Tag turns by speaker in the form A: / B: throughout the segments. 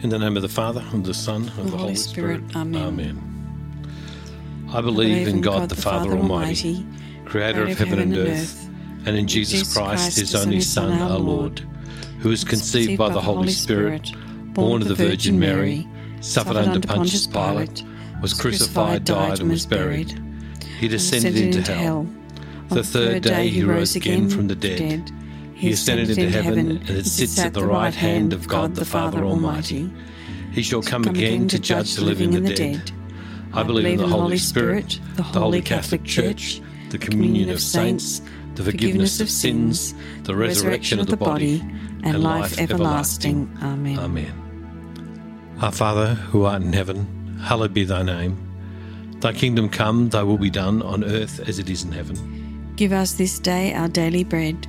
A: In the name of the Father, and the Son, and the, Holy Spirit.
B: Amen.
A: I believe in God, the Father Almighty, creator of heaven and earth, and in Jesus Christ, his only Son, our Lord, who was conceived by the Holy Spirit, born of the Virgin Mary, suffered under Pontius Pilate, was crucified, died, and was buried. He descended into hell. The third day he rose again from the dead. He ascended into heaven and sits at the right hand of God the Father Almighty. He shall come again to judge the living and the dead. I believe in the Holy Spirit, the Holy Catholic Church, the communion of saints, the forgiveness of sins, the resurrection of the body, and life everlasting.
B: Amen.
A: Amen. Our Father, who art in heaven, hallowed be thy name. Thy kingdom come, thy will be done on earth as it is in heaven.
B: Give us this day our daily bread,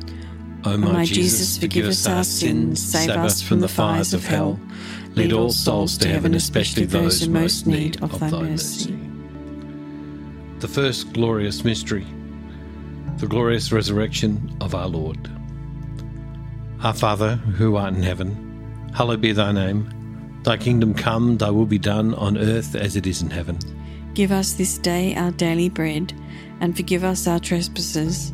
A: O my, Jesus, forgive us our sins, save us from the fires of hell. Lead all souls to heaven, especially those in most need of thy mercy. The first glorious mystery, the glorious resurrection of our Lord. Our Father, who art in heaven, hallowed be thy name. Thy kingdom come, thy will be done on earth as it is in heaven.
B: Give us this day our daily bread, and forgive us our trespasses,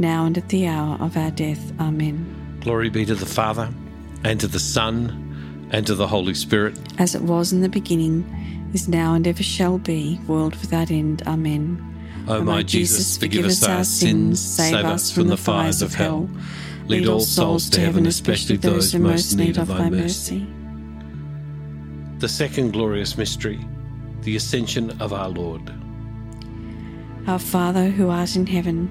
B: now and at the hour of our death. Amen.
A: Glory be to the Father, and to the Son, and to the Holy Spirit.
B: As it was in the beginning, is now, and ever shall be, world without end. Amen.
A: O my Jesus, forgive us our sins, save us from the fires of hell. Lead all souls to heaven, especially those who most need of thy mercy. The second glorious mystery, the ascension of our Lord.
B: Our Father, who art in heaven,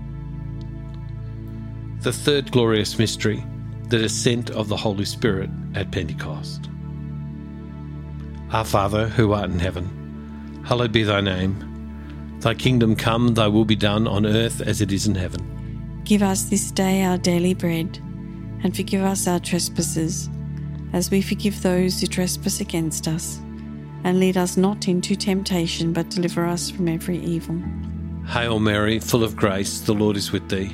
A: The third glorious mystery, the descent of the Holy Spirit at Pentecost. Our Father, who art in heaven, hallowed be thy name. Thy kingdom come, thy will be done on earth as it is in heaven.
B: Give us this day our daily bread and forgive us our trespasses, as we forgive those who trespass against us. And lead us not into temptation, but deliver us from every evil.
A: Hail Mary, full of grace, the Lord is with thee.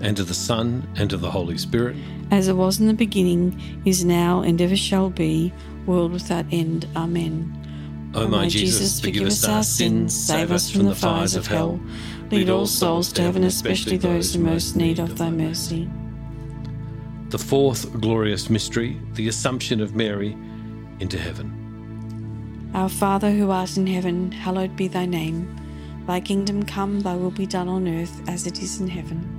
A: and to the Son, and to the Holy Spirit.
B: As it was in the beginning, is now, and ever shall be, world without end. Amen.
A: O my Jesus, forgive us our sins, save us from the fires of hell. Lead all souls to heaven, especially those in most need of thy mercy. The fourth glorious mystery, the Assumption of Mary into heaven.
B: Our Father who art in heaven, hallowed be thy name. Thy kingdom come, thy will be done on earth as it is in heaven.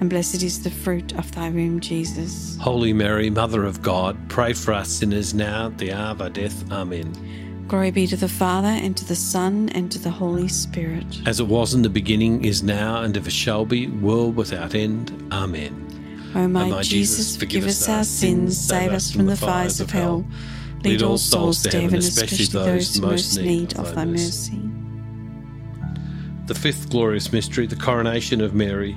B: and blessed is the fruit of thy womb, Jesus.
A: Holy Mary, Mother of God, pray for us sinners now at the hour of our death. Amen.
B: Glory be to the Father, and to the Son, and to the Holy Spirit.
A: As it was in the beginning, is now, and ever shall be, world without end. Amen.
B: O my, o my Jesus, forgive us our sins, save us from the fires of hell. Lead all souls to heaven, especially those who most need of thy mercy.
A: The fifth glorious mystery, the coronation of Mary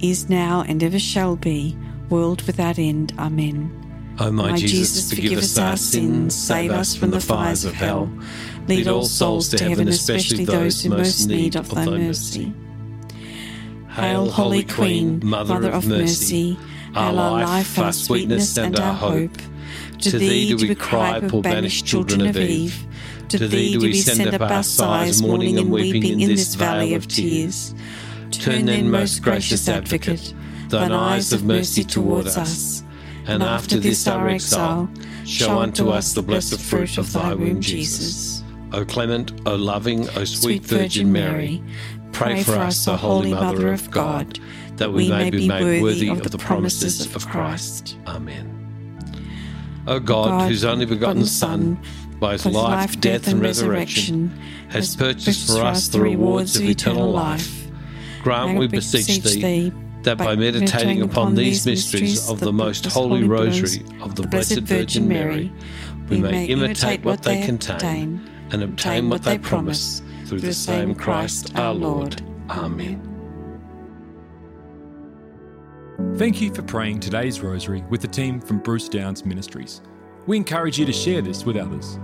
B: is now, and ever shall be, world without end. Amen.
A: O my, my Jesus, forgive us our sins, save us from the fires of hell. Lead all souls to heaven, especially those who most need of thy mercy.
B: Hail, Holy Queen, Mother of mercy, our life, our sweetness, and our hope. To thee do we cry, poor banished children of Eve. To thee do we send up our sighs, mourning and weeping in this valley of tears. Turn then, most gracious Advocate, thine eyes of mercy towards us, and after this our exile, show unto us the blessed fruit of thy womb, Jesus.
A: O clement, O loving, O sweet Virgin Mary, pray for us, O Holy Mother of God, that we may be made worthy of the promises of Christ. Amen. O God, whose only begotten Son, by his life, death, and resurrection, has purchased for us the rewards of eternal life Grant, we beseech thee, that by meditating upon these mysteries of the most holy rosary of the Blessed Virgin Mary, we may imitate what they contain and obtain what they promise through the same Christ our Lord. Amen.
C: Thank you for praying today's rosary with the team from Bruce Downs Ministries. We encourage you to share this with others.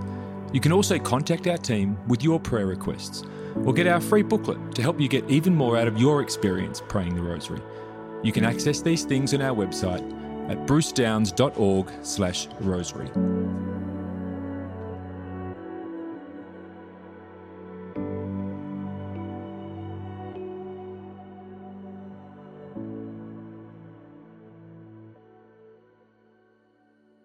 C: You can also contact our team with your prayer requests or get our free booklet to help you get even more out of your experience praying the rosary. You can access these things on our website at brucedowns.org/rosary.